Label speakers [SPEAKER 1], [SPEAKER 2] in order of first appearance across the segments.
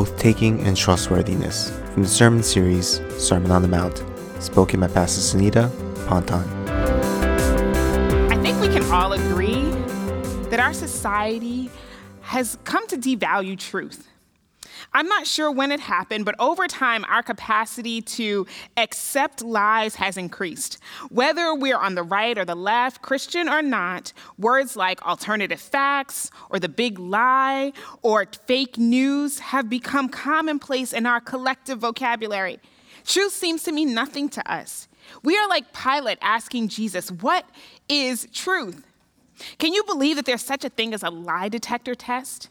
[SPEAKER 1] oath taking and trustworthiness from the sermon series Sermon on the Mount, spoken by Pastor Sanetta Ponton.
[SPEAKER 2] I think we can all agree that our society has come to devalue truth. I'm not sure when it happened, but over time, our capacity to accept lies has increased. Whether we're on the right or the left, Christian or not, words like alternative facts or the big lie or fake news have become commonplace in our collective vocabulary. Truth seems to mean nothing to us. We are like Pilate asking Jesus, What is truth? Can you believe that there's such a thing as a lie detector test?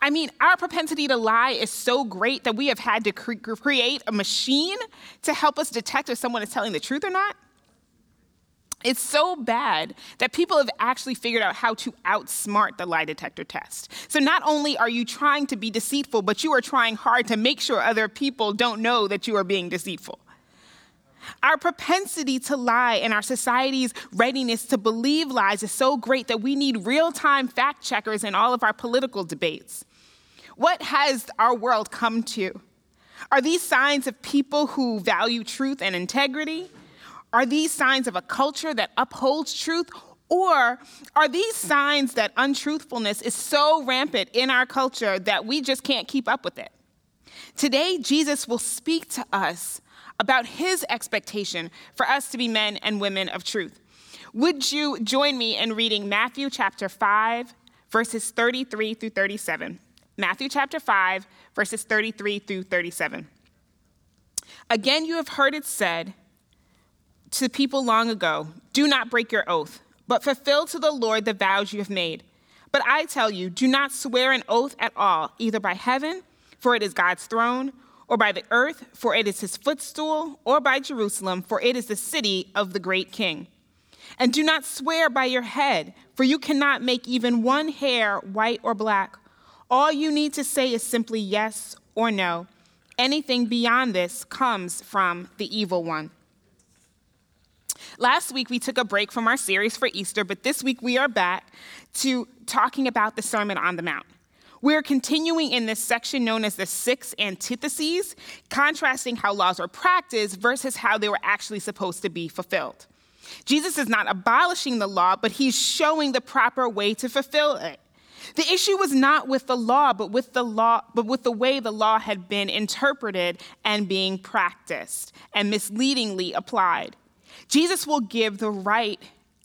[SPEAKER 2] I mean, our propensity to lie is so great that we have had to cre- create a machine to help us detect if someone is telling the truth or not. It's so bad that people have actually figured out how to outsmart the lie detector test. So not only are you trying to be deceitful, but you are trying hard to make sure other people don't know that you are being deceitful. Our propensity to lie and our society's readiness to believe lies is so great that we need real time fact checkers in all of our political debates. What has our world come to? Are these signs of people who value truth and integrity? Are these signs of a culture that upholds truth? Or are these signs that untruthfulness is so rampant in our culture that we just can't keep up with it? Today, Jesus will speak to us about his expectation for us to be men and women of truth. Would you join me in reading Matthew chapter 5, verses 33 through 37? Matthew chapter 5, verses 33 through 37. Again, you have heard it said to people long ago do not break your oath, but fulfill to the Lord the vows you have made. But I tell you, do not swear an oath at all, either by heaven, for it is God's throne or by the earth, for it is his footstool, or by Jerusalem, for it is the city of the great king. And do not swear by your head, for you cannot make even one hair white or black. All you need to say is simply yes or no. Anything beyond this comes from the evil one. Last week, we took a break from our series for Easter, but this week we are back to talking about the Sermon on the Mount. We're continuing in this section known as the six antitheses, contrasting how laws are practiced versus how they were actually supposed to be fulfilled. Jesus is not abolishing the law, but he's showing the proper way to fulfill it. The issue was not with the law, but with the law, but with the way the law had been interpreted and being practiced and misleadingly applied. Jesus will give the right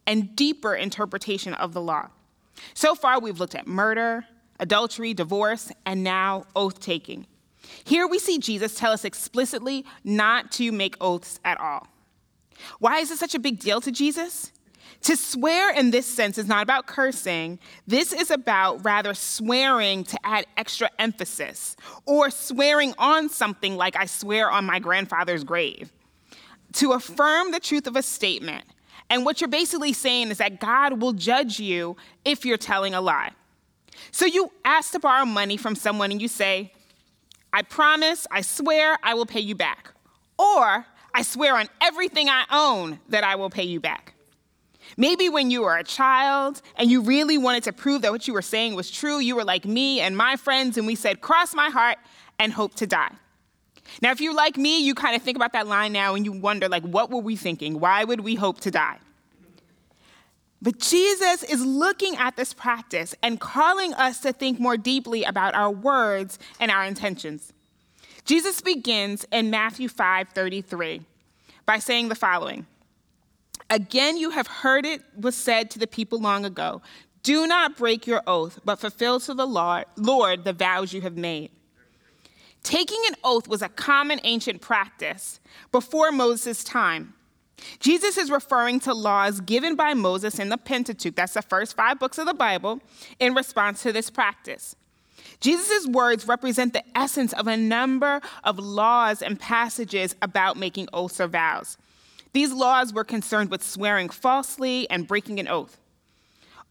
[SPEAKER 2] and deeper interpretation of the law. So far, we've looked at murder, adultery, divorce, and now oath taking. Here we see Jesus tell us explicitly not to make oaths at all. Why is this such a big deal to Jesus? To swear in this sense is not about cursing. This is about rather swearing to add extra emphasis or swearing on something like I swear on my grandfather's grave. To affirm the truth of a statement. And what you're basically saying is that God will judge you if you're telling a lie. So you ask to borrow money from someone and you say, I promise, I swear I will pay you back. Or I swear on everything I own that I will pay you back. Maybe when you were a child and you really wanted to prove that what you were saying was true, you were like me and my friends, and we said, Cross my heart and hope to die. Now, if you're like me, you kind of think about that line now and you wonder, like, what were we thinking? Why would we hope to die? But Jesus is looking at this practice and calling us to think more deeply about our words and our intentions. Jesus begins in Matthew 5:33 by saying the following: Again you have heard it was said to the people long ago, do not break your oath, but fulfill to the Lord, Lord the vows you have made. Taking an oath was a common ancient practice before Moses' time. Jesus is referring to laws given by Moses in the Pentateuch, that's the first five books of the Bible, in response to this practice. Jesus' words represent the essence of a number of laws and passages about making oaths or vows. These laws were concerned with swearing falsely and breaking an oath.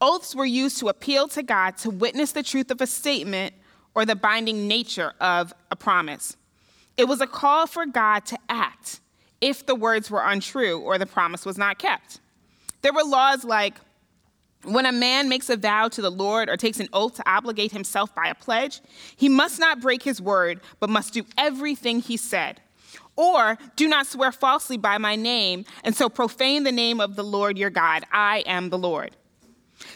[SPEAKER 2] Oaths were used to appeal to God to witness the truth of a statement or the binding nature of a promise. It was a call for God to act if the words were untrue or the promise was not kept. There were laws like When a man makes a vow to the Lord or takes an oath to obligate himself by a pledge, he must not break his word, but must do everything he said. Or do not swear falsely by my name, and so profane the name of the Lord your God. I am the Lord.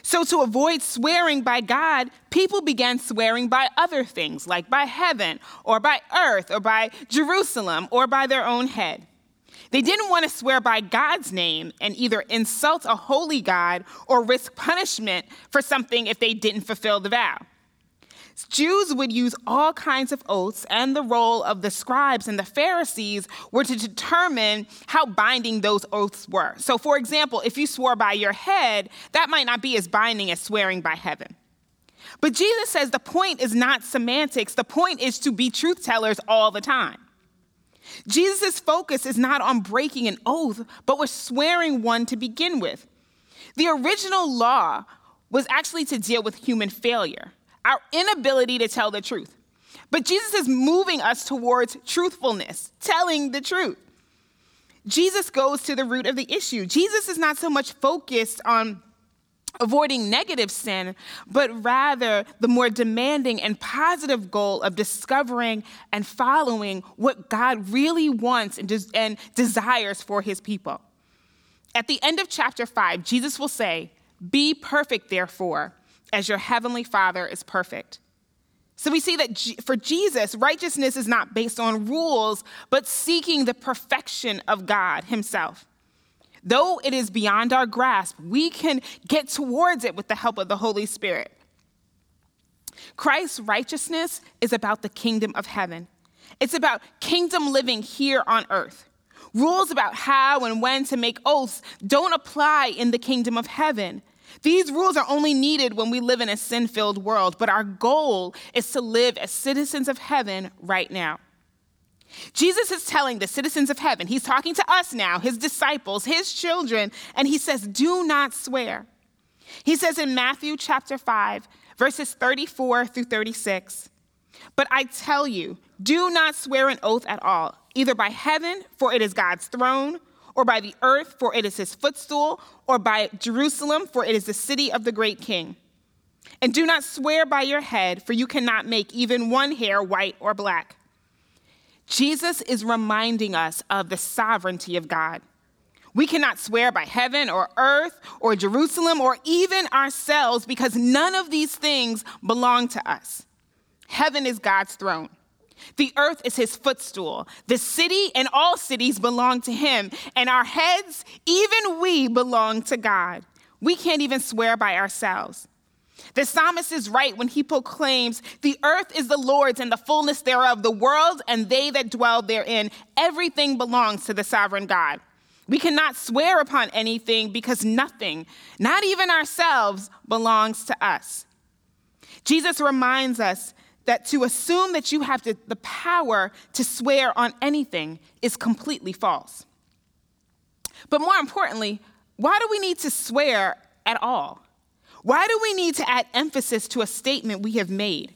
[SPEAKER 2] So, to avoid swearing by God, people began swearing by other things, like by heaven, or by earth, or by Jerusalem, or by their own head. They didn't want to swear by God's name and either insult a holy God or risk punishment for something if they didn't fulfill the vow. Jews would use all kinds of oaths, and the role of the scribes and the Pharisees were to determine how binding those oaths were. So, for example, if you swore by your head, that might not be as binding as swearing by heaven. But Jesus says the point is not semantics, the point is to be truth tellers all the time. Jesus' focus is not on breaking an oath, but was swearing one to begin with. The original law was actually to deal with human failure our inability to tell the truth. But Jesus is moving us towards truthfulness, telling the truth. Jesus goes to the root of the issue. Jesus is not so much focused on avoiding negative sin, but rather the more demanding and positive goal of discovering and following what God really wants and, des- and desires for his people. At the end of chapter 5, Jesus will say, Be perfect, therefore, as your heavenly Father is perfect. So we see that for Jesus, righteousness is not based on rules, but seeking the perfection of God Himself. Though it is beyond our grasp, we can get towards it with the help of the Holy Spirit. Christ's righteousness is about the kingdom of heaven, it's about kingdom living here on earth. Rules about how and when to make oaths don't apply in the kingdom of heaven. These rules are only needed when we live in a sin filled world, but our goal is to live as citizens of heaven right now. Jesus is telling the citizens of heaven, he's talking to us now, his disciples, his children, and he says, Do not swear. He says in Matthew chapter 5, verses 34 through 36, But I tell you, do not swear an oath at all, either by heaven, for it is God's throne or by the earth, for it is his footstool, or by Jerusalem, for it is the city of the great king. And do not swear by your head, for you cannot make even one hair white or black. Jesus is reminding us of the sovereignty of God. We cannot swear by heaven or earth or Jerusalem or even ourselves because none of these things belong to us. Heaven is God's throne. The earth is his footstool. The city and all cities belong to him, and our heads, even we, belong to God. We can't even swear by ourselves. The psalmist is right when he proclaims, The earth is the Lord's and the fullness thereof, the world and they that dwell therein. Everything belongs to the sovereign God. We cannot swear upon anything because nothing, not even ourselves, belongs to us. Jesus reminds us that to assume that you have the, power to swear on anything is completely false. But more importantly, why do we need to swear at all? Why do we need to add emphasis to a statement we have made?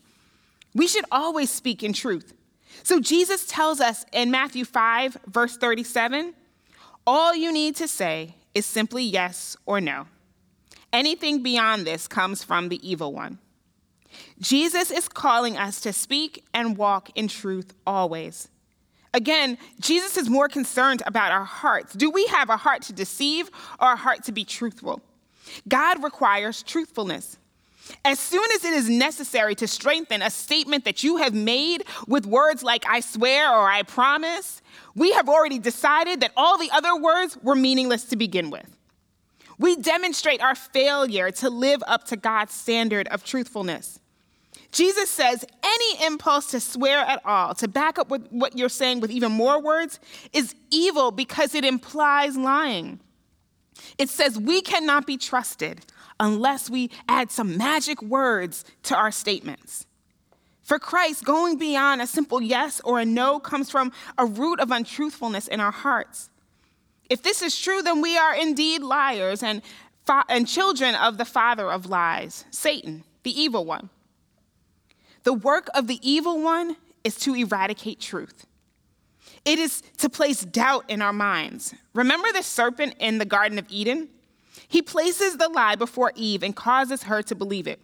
[SPEAKER 2] We should always speak in truth. So Jesus tells us in Matthew 5, verse 37 all you need to say is simply yes or no. Anything beyond this comes from the evil one. Jesus is calling us to speak and walk in truth always. Again, Jesus is more concerned about our hearts. Do we have a heart to deceive or a heart to be truthful? God requires truthfulness. As soon as it is necessary to strengthen a statement that you have made with words like I swear or I promise, we have already decided that all the other words were meaningless to begin with. We demonstrate our failure to live up to God's standard of truthfulness. Jesus says any impulse to swear at all, to back up what you're saying with even more words, is evil because it implies lying. It says we cannot be trusted unless we add some magic words to our statements. For Christ, going beyond a simple yes or a no comes from a root of untruthfulness in our hearts. If this is true, then we are indeed liars and, fa- and children of the father of lies, Satan, the evil one. The work of the evil one is to eradicate truth. It is to place doubt in our minds. Remember the serpent in the Garden of Eden? He places the lie before Eve and causes her to believe it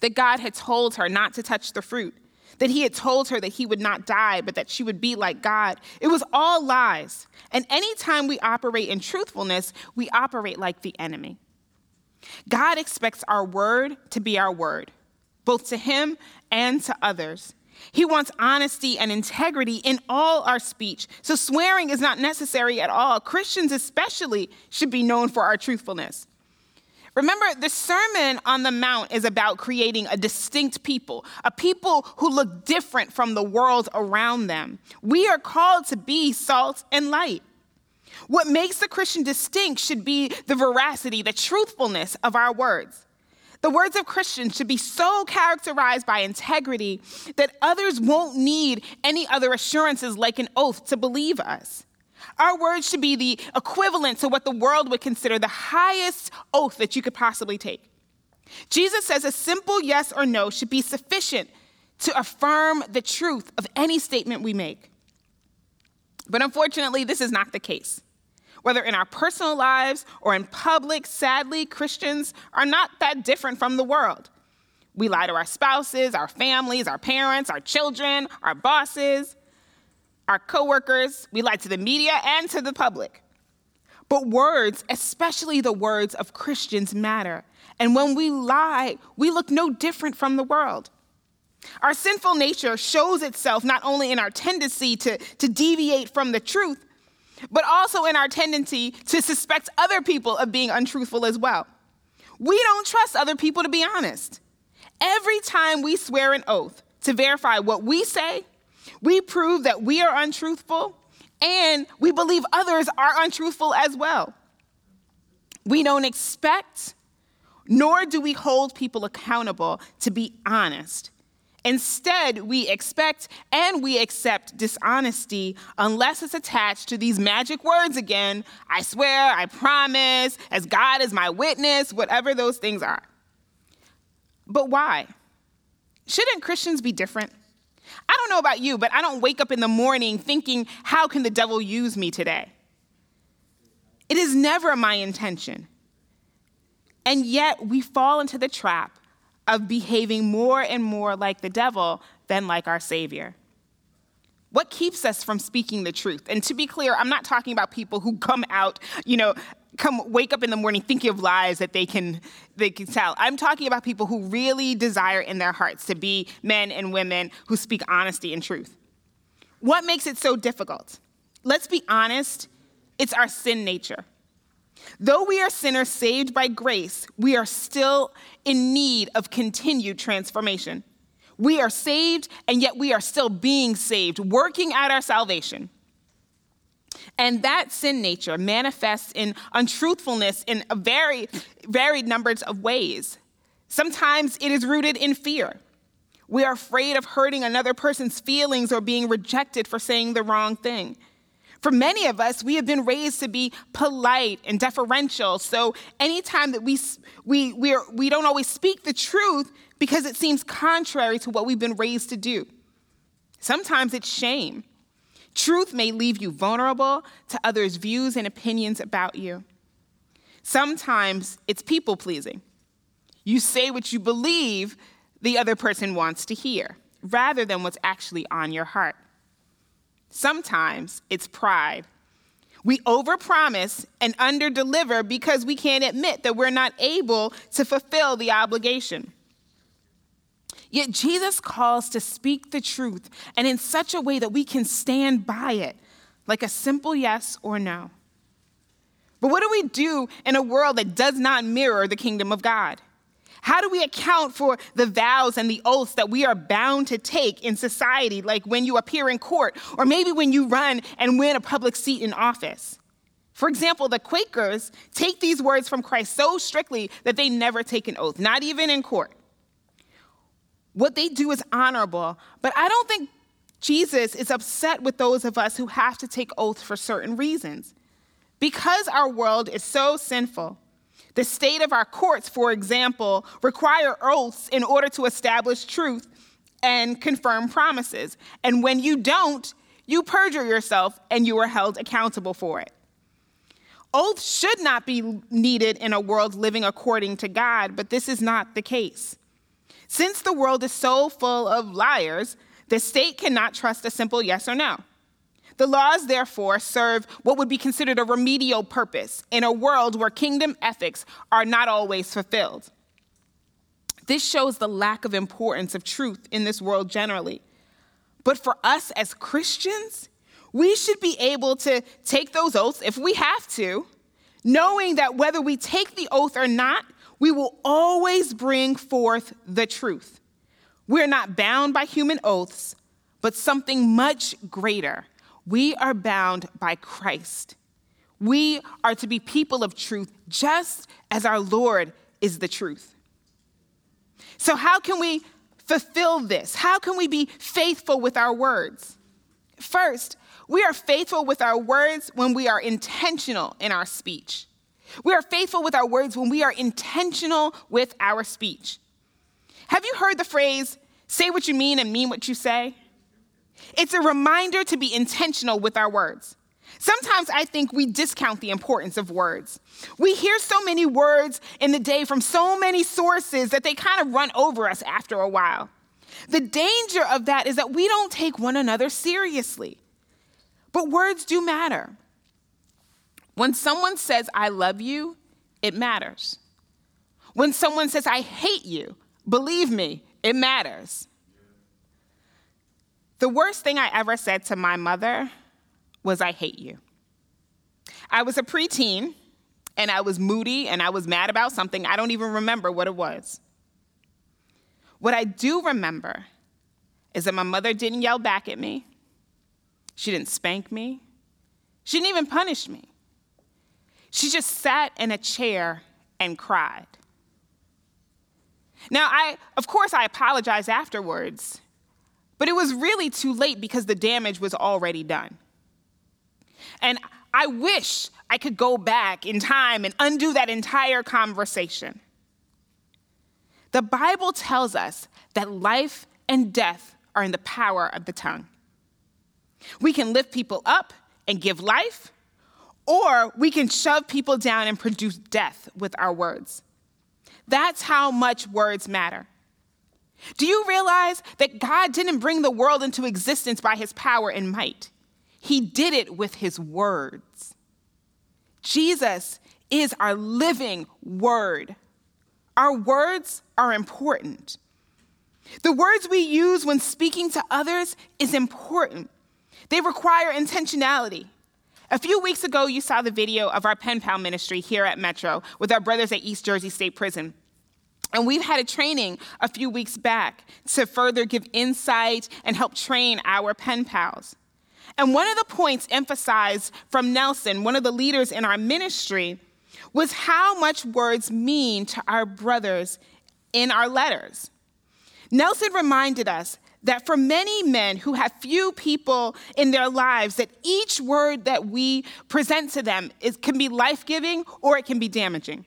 [SPEAKER 2] that God had told her not to touch the fruit, that he had told her that he would not die, but that she would be like God. It was all lies. And anytime we operate in truthfulness, we operate like the enemy. God expects our word to be our word, both to him and to others. He wants honesty and integrity in all our speech. So swearing is not necessary at all. Christians, especially, should be known for our truthfulness. Remember, the Sermon on the Mount is about creating a distinct people, a people who look different from the world around them. We are called to be salt and light. What makes the Christian distinct should be the veracity, the truthfulness of our words. The words of Christians should be so characterized by integrity that others won't need any other assurances like an oath to believe us. Our words should be the equivalent to what the world would consider the highest oath that you could possibly take. Jesus says a simple yes or no should be sufficient to affirm the truth of any statement we make. But unfortunately, this is not the case. Whether in our personal lives or in public, sadly, Christians are not that different from the world. We lie to our spouses, our families, our parents, our children, our bosses, our coworkers, we lie to the media and to the public. But words, especially the words of Christians, matter. And when we lie, we look no different from the world. Our sinful nature shows itself not only in our tendency to, to deviate from the truth, but also in our tendency to suspect other people of being untruthful as well. We don't trust other people to be honest. Every time we swear an oath to verify what we say, we prove that we are untruthful and we believe others are untruthful as well. We don't expect, nor do we hold people accountable to be honest. Instead, we expect and we accept dishonesty unless it's attached to these magic words again I swear, I promise, as God is my witness, whatever those things are. But why? Shouldn't Christians be different? I don't know about you, but I don't wake up in the morning thinking, how can the devil use me today? It is never my intention. And yet we fall into the trap of behaving more and more like the devil than like our Savior. What keeps us from speaking the truth? And to be clear, I'm not talking about people who come out, you know, come wake up in the morning thinking of lies that they can they can tell. I'm talking about people who really desire in their hearts to be men and women who speak honesty and truth. What makes it so difficult? Let's be honest, it's our sin nature. Though we are sinners saved by grace, we are still in need of continued transformation. We are saved, and yet we are still being saved, working out our salvation. And that sin nature manifests in untruthfulness in a very varied numbers of ways. Sometimes it is rooted in fear. We are afraid of hurting another person's feelings or being rejected for saying the wrong thing. For many of us, we have been raised to be polite and deferential. So anytime that we, we, we, are, we don't always speak the truth because it seems contrary to what we've been raised to do. Sometimes it's shame. Truth may leave you vulnerable to others' views and opinions about you. Sometimes it's people pleasing. You say what you believe the other person wants to hear, rather than what's actually on your heart. Sometimes it's pride. We overpromise and underdeliver because we can't admit that we're not able to fulfill the obligation. Yet Jesus calls to speak the truth and in such a way that we can stand by it, like a simple yes or no. But what do we do in a world that does not mirror the kingdom of God? How do we account for the vows and the oaths that we are bound to take in society, like when you appear in court, or maybe when you run and win a public seat in office? For example, the Quakers take these words from Christ so strictly that they never take an oath, not even in court. What they do is honorable, but I don't think Jesus is upset with those of us who have to take oaths for certain reasons. Because our world is so sinful, the state of our courts, for example, require oaths in order to establish truth and confirm promises. And when you don't, you perjure yourself and you are held accountable for it. Oaths should not be needed in a world living according to God, but this is not the case. Since the world is so full of liars, the state cannot trust a simple yes or no. The laws, therefore, serve what would be considered a remedial purpose in a world where kingdom ethics are not always fulfilled. This shows the lack of importance of truth in this world generally. But for us as Christians, we should be able to take those oaths if we have to, knowing that whether we take the oath or not, we will always bring forth the truth. We're not bound by human oaths, but something much greater. We are bound by Christ. We are to be people of truth, just as our Lord is the truth. So, how can we fulfill this? How can we be faithful with our words? First, we are faithful with our words when we are intentional in our speech. We are faithful with our words when we are intentional with our speech. Have you heard the phrase, say what you mean and mean what you say? It's a reminder to be intentional with our words. Sometimes I think we discount the importance of words. We hear so many words in the day from so many sources that they kind of run over us after a while. The danger of that is that we don't take one another seriously. But words do matter. When someone says, I love you, it matters. When someone says, I hate you, believe me, it matters. The worst thing I ever said to my mother was, I hate you. I was a preteen and I was moody and I was mad about something. I don't even remember what it was. What I do remember is that my mother didn't yell back at me. She didn't spank me. She didn't even punish me. She just sat in a chair and cried. Now, I, of course, I apologized afterwards, but it was really too late because the damage was already done. And I wish I could go back in time and undo that entire conversation. The Bible tells us that life and death are in the power of the tongue. We can lift people up and give life, or we can shove people down and produce death with our words. That's how much words matter. Do you realize that God didn't bring the world into existence by his power and might? He did it with his words. Jesus is our living word. Our words are important. The words we use when speaking to others is important. They require intentionality. A few weeks ago, you saw the video of our pen pal ministry here at Metro with our brothers at East Jersey State Prison. And we've had a training a few weeks back to further give insight and help train our pen pals. And one of the points emphasized from Nelson, one of the leaders in our ministry, was how much words mean to our brothers in our letters. Nelson reminded us that for many men who have few people in their lives, that each word that we present to them is, can be life-giving or it can be damaging.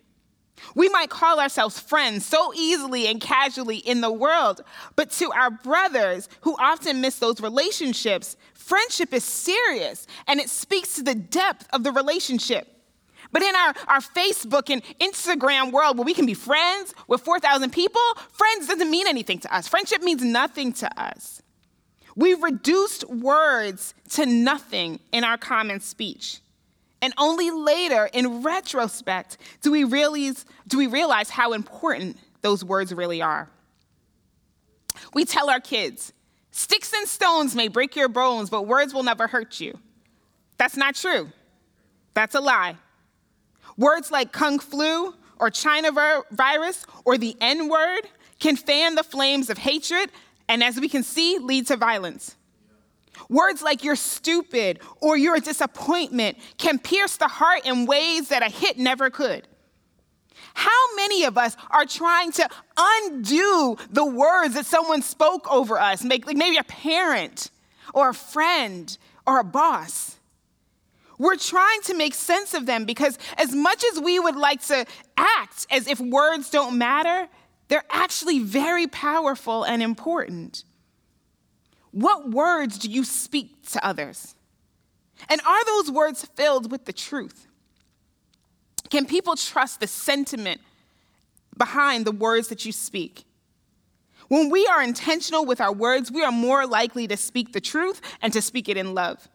[SPEAKER 2] We might call ourselves friends so easily and casually in the world, but to our brothers who often miss those relationships, friendship is serious and it speaks to the depth of the relationship. But in our, our Facebook and Instagram world where we can be friends with 4,000 people, friends doesn't mean anything to us. Friendship means nothing to us. We've reduced words to nothing in our common speech. And only later, in retrospect, do we realize, do we realize how important those words really are. We tell our kids, sticks and stones may break your bones, but words will never hurt you. That's not true. That's a lie. Words like kung flu or China virus or the N word can fan the flames of hatred and, as we can see, lead to violence. Words like you're stupid or you're a disappointment can pierce the heart in ways that a hit never could. How many of us are trying to undo the words that someone spoke over us, like maybe a parent or a friend or a boss? We're trying to make sense of them because, as much as we would like to act as if words don't matter, they're actually very powerful and important. What words do you speak to others? And are those words filled with the truth? Can people trust the sentiment behind the words that you speak? When we are intentional with our words, we are more likely to speak the truth and to speak it in love.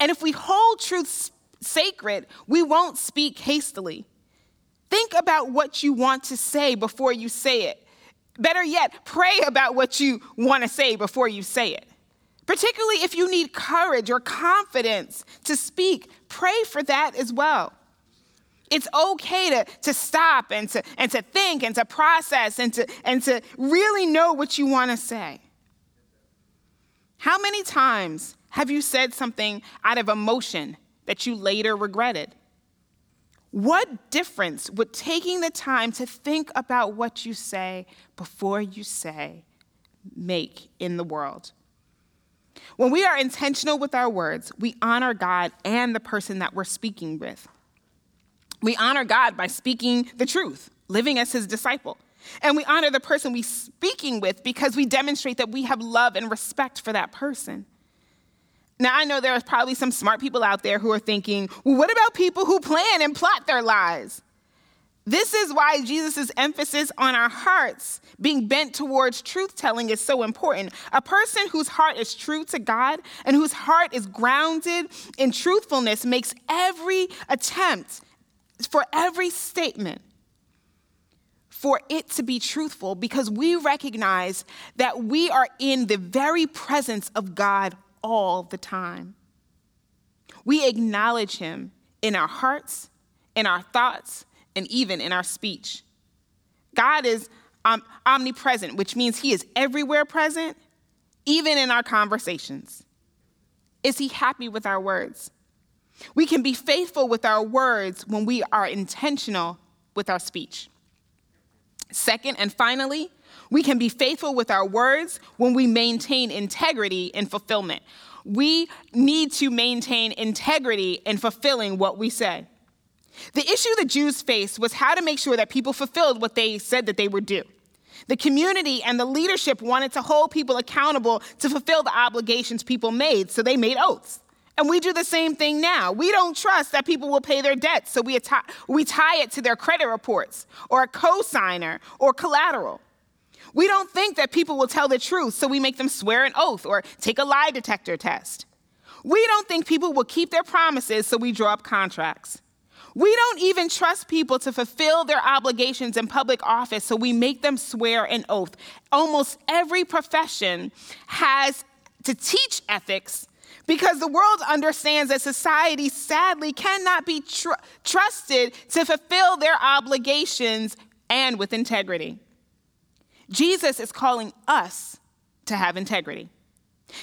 [SPEAKER 2] And if we hold truth sacred, we won't speak hastily. Think about what you want to say before you say it. Better yet, pray about what you want to say before you say it. Particularly if you need courage or confidence to speak, pray for that as well. It's okay to, to stop and to, and to think and to process and to, and to really know what you want to say. How many times have you said something out of emotion that you later regretted? What difference would taking the time to think about what you say before you say make in the world? When we are intentional with our words, we honor God and the person that we're speaking with. We honor God by speaking the truth, living as his disciple. And we honor the person we're speaking with because we demonstrate that we have love and respect for that person. Now, I know there are probably some smart people out there who are thinking, well, what about people who plan and plot their lies? This is why Jesus' emphasis on our hearts being bent towards truth telling is so important. A person whose heart is true to God and whose heart is grounded in truthfulness makes every attempt for every statement for it to be truthful because we recognize that we are in the very presence of God all the time. We acknowledge Him in our hearts, in our thoughts, and even in our speech. God is um, omnipresent, which means He is everywhere present, even in our conversations. Is He happy with our words? We can be faithful with our words when we are intentional with our speech. Second, and finally, we can be faithful with our words when we maintain integrity and fulfillment. We need to maintain integrity in fulfilling what we say. The issue the Jews faced was how to make sure that people fulfilled what they said that they would do. The community and the leadership wanted to hold people accountable to fulfill the obligations people made, so they made oaths. And we do the same thing now. We don't trust that people will pay their debts, so we, atti- we tie it to their credit reports or a cosigner or collateral. We don't think that people will tell the truth, so we make them swear an oath or take a lie detector test. We don't think people will keep their promises, so we draw up contracts. We don't even trust people to fulfill their obligations in public office, so we make them swear an oath. Almost every profession has to teach ethics because the world understands that society sadly cannot be tr- trusted to fulfill their obligations and with integrity. Jesus is calling us to have integrity.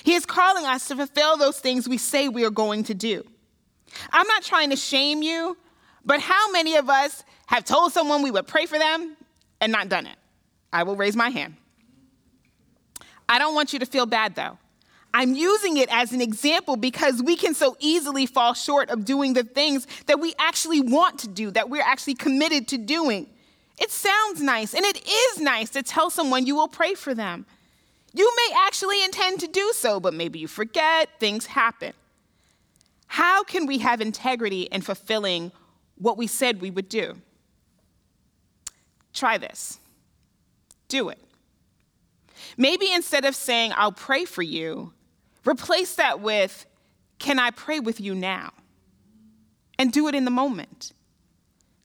[SPEAKER 2] He is calling us to fulfill those things we say we are going to do. I'm not trying to shame you, but how many of us have told someone we would pray for them and not done it? I will raise my hand. I don't want you to feel bad though. I'm using it as an example because we can so easily fall short of doing the things that we actually want to do, that we're actually committed to doing. It sounds nice, and it is nice to tell someone you will pray for them. You may actually intend to do so, but maybe you forget, things happen. How can we have integrity in fulfilling what we said we would do? Try this. Do it. Maybe instead of saying, I'll pray for you, Replace that with, Can I pray with you now? And do it in the moment.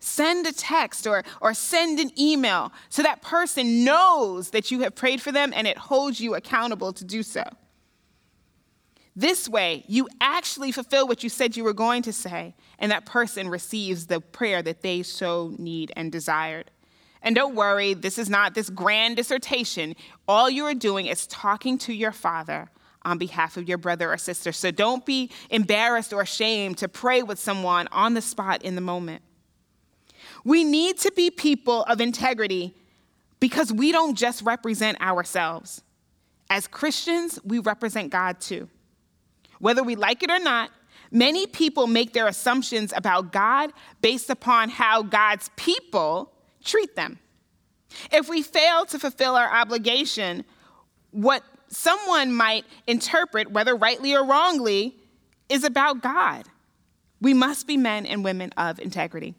[SPEAKER 2] Send a text or, or send an email so that person knows that you have prayed for them and it holds you accountable to do so. This way, you actually fulfill what you said you were going to say, and that person receives the prayer that they so need and desired. And don't worry, this is not this grand dissertation. All you are doing is talking to your Father on behalf of your brother or sister. So don't be embarrassed or ashamed to pray with someone on the spot in the moment. We need to be people of integrity because we don't just represent ourselves. As Christians, we represent God too. Whether we like it or not, many people make their assumptions about God based upon how God's people treat them. If we fail to fulfill our obligation, what someone might interpret, whether rightly or wrongly, is about God. We must be men and women of integrity.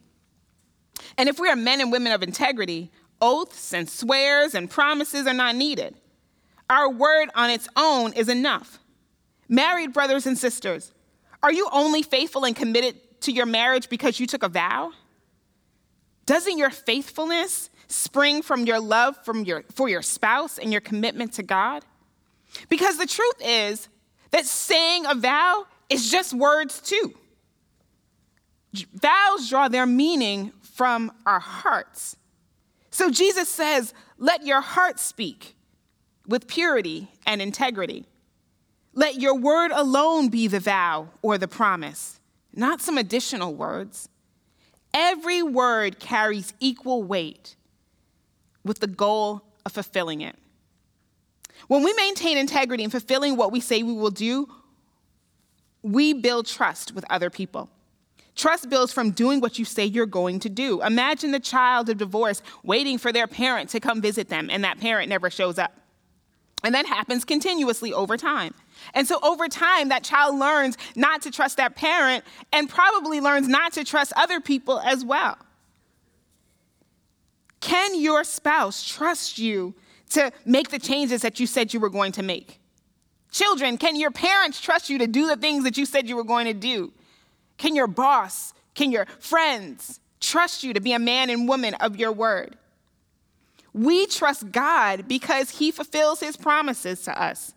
[SPEAKER 2] And if we are men and women of integrity, oaths and swears and promises are not needed. Our word on its own is enough. Married brothers and sisters, are you only faithful and committed to your marriage because you took a vow? Doesn't your faithfulness spring from your love from your, for your spouse and your commitment to God? Because the truth is that saying a vow is just words too. Vows draw their meaning from our hearts. So Jesus says, Let your heart speak with purity and integrity. Let your word alone be the vow or the promise, not some additional words. Every word carries equal weight with the goal of fulfilling it. When we maintain integrity in fulfilling what we say we will do, we build trust with other people. Trust builds from doing what you say you're going to do. Imagine the child of divorce waiting for their parent to come visit them, and that parent never shows up. And that happens continuously over time. And so, over time, that child learns not to trust that parent and probably learns not to trust other people as well. Can your spouse trust you to make the changes that you said you were going to make? Children, can your parents trust you to do the things that you said you were going to do? Can your boss, can your friends trust you to be a man and woman of your word? We trust God because he fulfills his promises to us.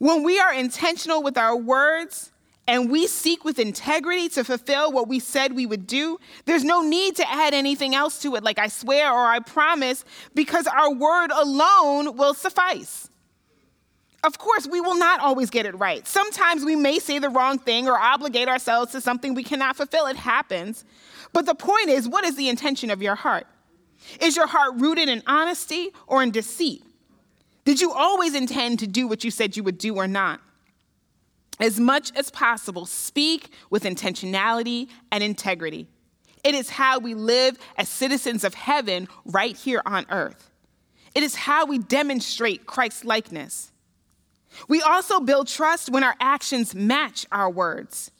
[SPEAKER 2] When we are intentional with our words and we seek with integrity to fulfill what we said we would do, there's no need to add anything else to it, like I swear or I promise, because our word alone will suffice. Of course, we will not always get it right. Sometimes we may say the wrong thing or obligate ourselves to something we cannot fulfill. It happens. But the point is, what is the intention of your heart? Is your heart rooted in honesty or in deceit? Did you always intend to do what you said you would do or not? As much as possible, speak with intentionality and integrity. It is how we live as citizens of heaven right here on earth. It is how we demonstrate Christ's likeness. We also build trust when our actions match our words.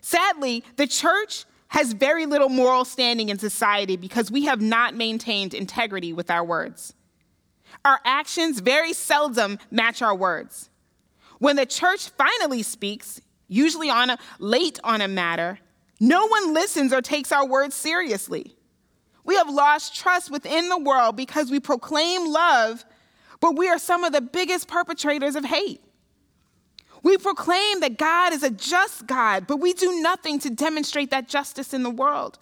[SPEAKER 2] Sadly, the church has very little moral standing in society because we have not maintained integrity with our words. Our actions very seldom match our words. When the church finally speaks, usually on a, late on a matter, no one listens or takes our words seriously. We have lost trust within the world because we proclaim love but we are some of the biggest perpetrators of hate. We proclaim that God is a just God, but we do nothing to demonstrate that justice in the world.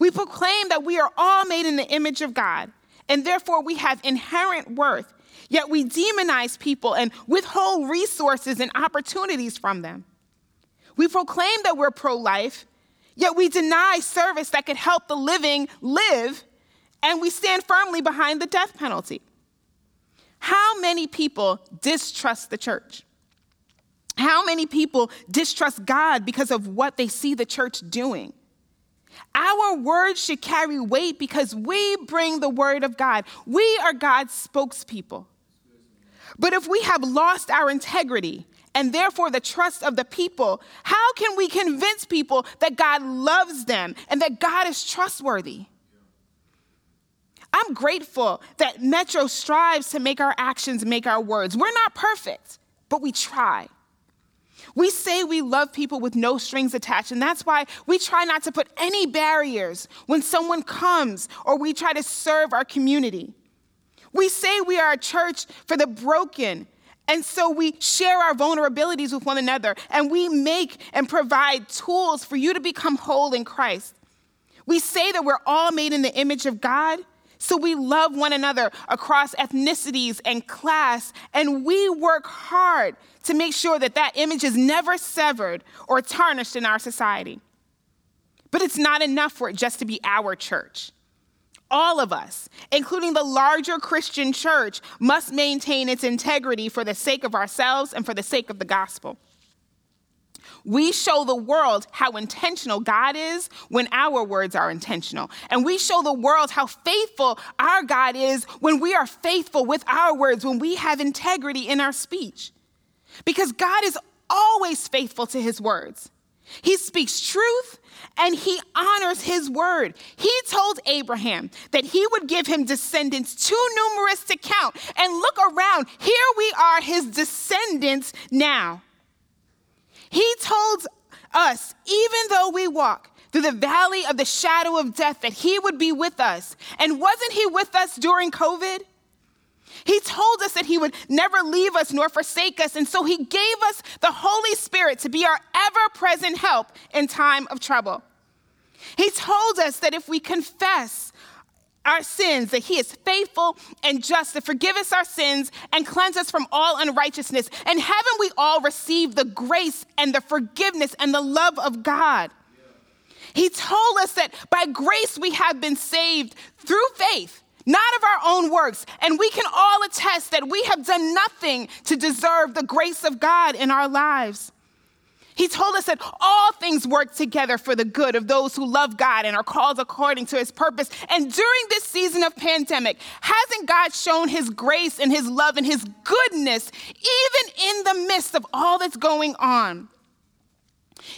[SPEAKER 2] We proclaim that we are all made in the image of God, and therefore we have inherent worth, yet we demonize people and withhold resources and opportunities from them. We proclaim that we're pro life, yet we deny service that could help the living live, and we stand firmly behind the death penalty. How many people distrust the church? How many people distrust God because of what they see the church doing? Our words should carry weight because we bring the word of God. We are God's spokespeople. But if we have lost our integrity and therefore the trust of the people, how can we convince people that God loves them and that God is trustworthy? I'm grateful that Metro strives to make our actions make our words. We're not perfect, but we try. We say we love people with no strings attached, and that's why we try not to put any barriers when someone comes or we try to serve our community. We say we are a church for the broken, and so we share our vulnerabilities with one another, and we make and provide tools for you to become whole in Christ. We say that we're all made in the image of God, so we love one another across ethnicities and class, and we work hard to make sure that that image is never severed or tarnished in our society. But it's not enough for it just to be our church. All of us, including the larger Christian church, must maintain its integrity for the sake of ourselves and for the sake of the gospel. We show the world how intentional God is when our words are intentional. And we show the world how faithful our God is when we are faithful with our words, when we have integrity in our speech. Because God is always faithful to his words. He speaks truth and he honors his word. He told Abraham that he would give him descendants too numerous to count. And look around, here we are, his descendants now. He told us, even though we walk through the valley of the shadow of death, that he would be with us. And wasn't he with us during COVID? He told us that He would never leave us nor forsake us. And so He gave us the Holy Spirit to be our ever present help in time of trouble. He told us that if we confess our sins, that He is faithful and just to forgive us our sins and cleanse us from all unrighteousness. And haven't we all received the grace and the forgiveness and the love of God? He told us that by grace we have been saved through faith not of our own works. And we can all attest that we have done nothing to deserve the grace of God in our lives. He told us that all things work together for the good of those who love God and are called according to his purpose. And during this season of pandemic, hasn't God shown his grace and his love and his goodness even in the midst of all that's going on?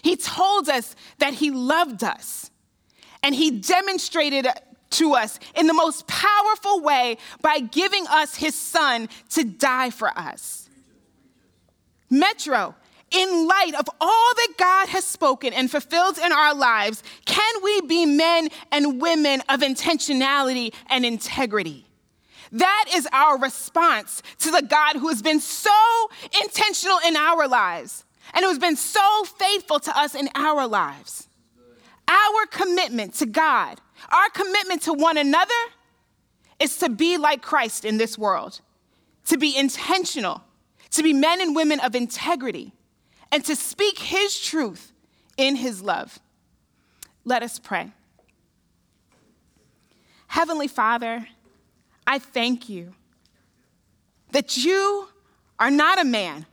[SPEAKER 2] He told us that he loved us and he demonstrated to us in the most powerful way by giving us his son to die for us. Metro, in light of all that God has spoken and fulfilled in our lives, can we be men and women of intentionality and integrity? That is our response to the God who has been so intentional in our lives and who has been so faithful to us in our lives. Our commitment to God our commitment to one another is to be like Christ in this world, to be intentional, to be men and women of integrity, and to speak His truth in His love. Let us pray. Heavenly Father, I thank you that you are not a man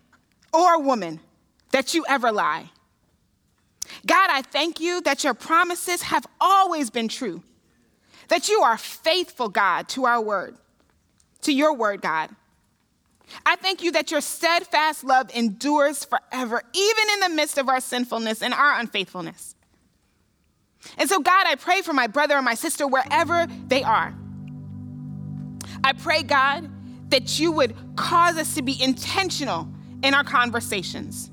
[SPEAKER 2] or a woman that you ever lie. God, I thank you that your promises have always been true, that you are faithful, God, to our word, to your word, God. I thank you that your steadfast love endures forever, even in the midst of our sinfulness and our unfaithfulness. And so, God, I pray for my brother and my sister wherever they are. I pray, God, that you would cause us to be intentional in our conversations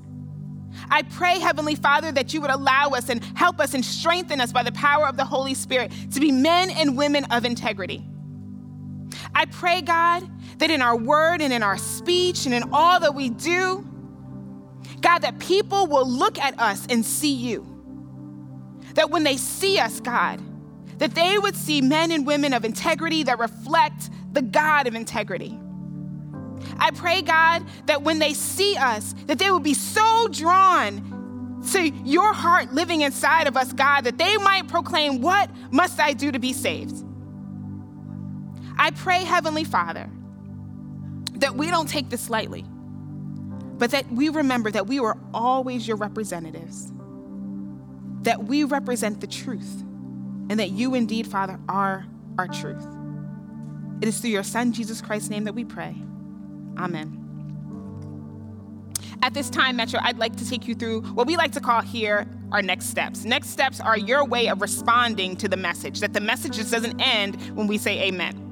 [SPEAKER 2] I pray, Heavenly Father, that you would allow us and help us and strengthen us by the power of the Holy Spirit to be men and women of integrity. I pray, God, that in our word and in our speech and in all that we do, God, that people will look at us and see you. That when they see us, God, that they would see men and women of integrity that reflect the God of integrity. I pray, God, that when they see us, that they will be so drawn to your heart living inside of us, God, that they might proclaim, What must I do to be saved? I pray, Heavenly Father, that we don't take this lightly, but that we remember that we were always your representatives, that we represent the truth, and that you indeed, Father, are our truth. It is through your Son, Jesus Christ's name, that we pray. Amen. At this time, Metro, I'd like to take you through what we like to call here our next steps. Next steps are your way of responding to the message, that the message just doesn't end when we say amen.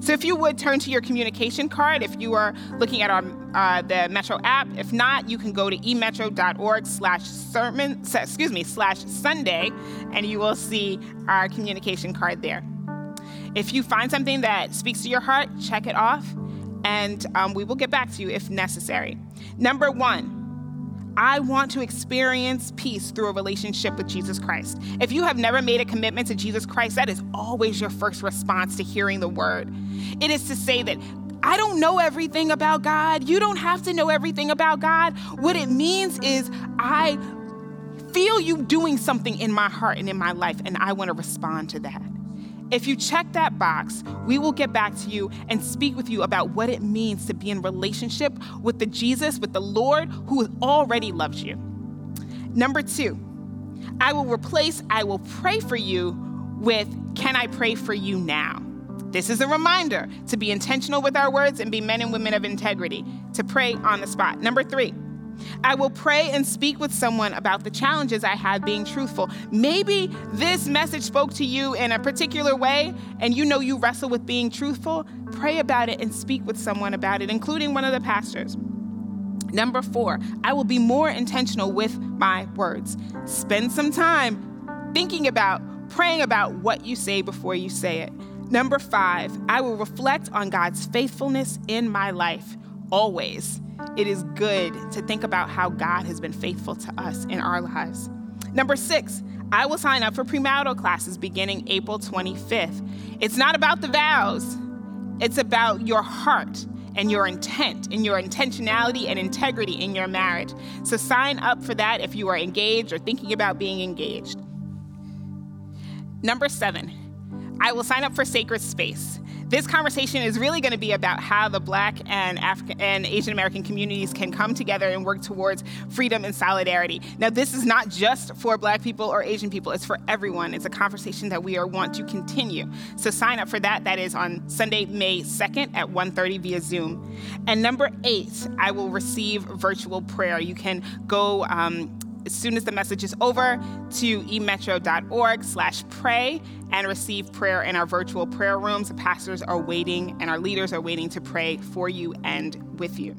[SPEAKER 2] So if you would turn to your communication card, if you are looking at our uh, the Metro app, if not, you can go to emetro.org slash sermon, excuse me, slash Sunday, and you will see our communication card there. If you find something that speaks to your heart, check it off and um, we will get back to you if necessary. Number one, I want to experience peace through a relationship with Jesus Christ. If you have never made a commitment to Jesus Christ, that is always your first response to hearing the word. It is to say that I don't know everything about God. You don't have to know everything about God. What it means is I feel you doing something in my heart and in my life, and I want to respond to that. If you check that box, we will get back to you and speak with you about what it means to be in relationship with the Jesus, with the Lord who already loves you. Number two, I will replace I will pray for you with can I pray for you now? This is a reminder to be intentional with our words and be men and women of integrity, to pray on the spot. Number three, I will pray and speak with someone about the challenges I had being truthful. Maybe this message spoke to you in a particular way and you know you wrestle with being truthful. Pray about it and speak with someone about it, including one of the pastors. Number four, I will be more intentional with my words. Spend some time thinking about, praying about what you say before you say it. Number five, I will reflect on God's faithfulness in my life always. It is good to think about how God has been faithful to us in our lives. Number six, I will sign up for premarital classes beginning April 25th. It's not about the vows, it's about your heart and your intent and your intentionality and integrity in your marriage. So sign up for that if you are engaged or thinking about being engaged. Number seven, I will sign up for Sacred Space. This conversation is really going to be about how the Black and African and Asian American communities can come together and work towards freedom and solidarity. Now, this is not just for Black people or Asian people; it's for everyone. It's a conversation that we are want to continue. So sign up for that. That is on Sunday, May 2nd at 1:30 via Zoom. And number eight, I will receive virtual prayer. You can go. Um, as soon as the message is over to emetro.org slash pray and receive prayer in our virtual prayer rooms. The pastors are waiting and our leaders are waiting to pray for you and with you.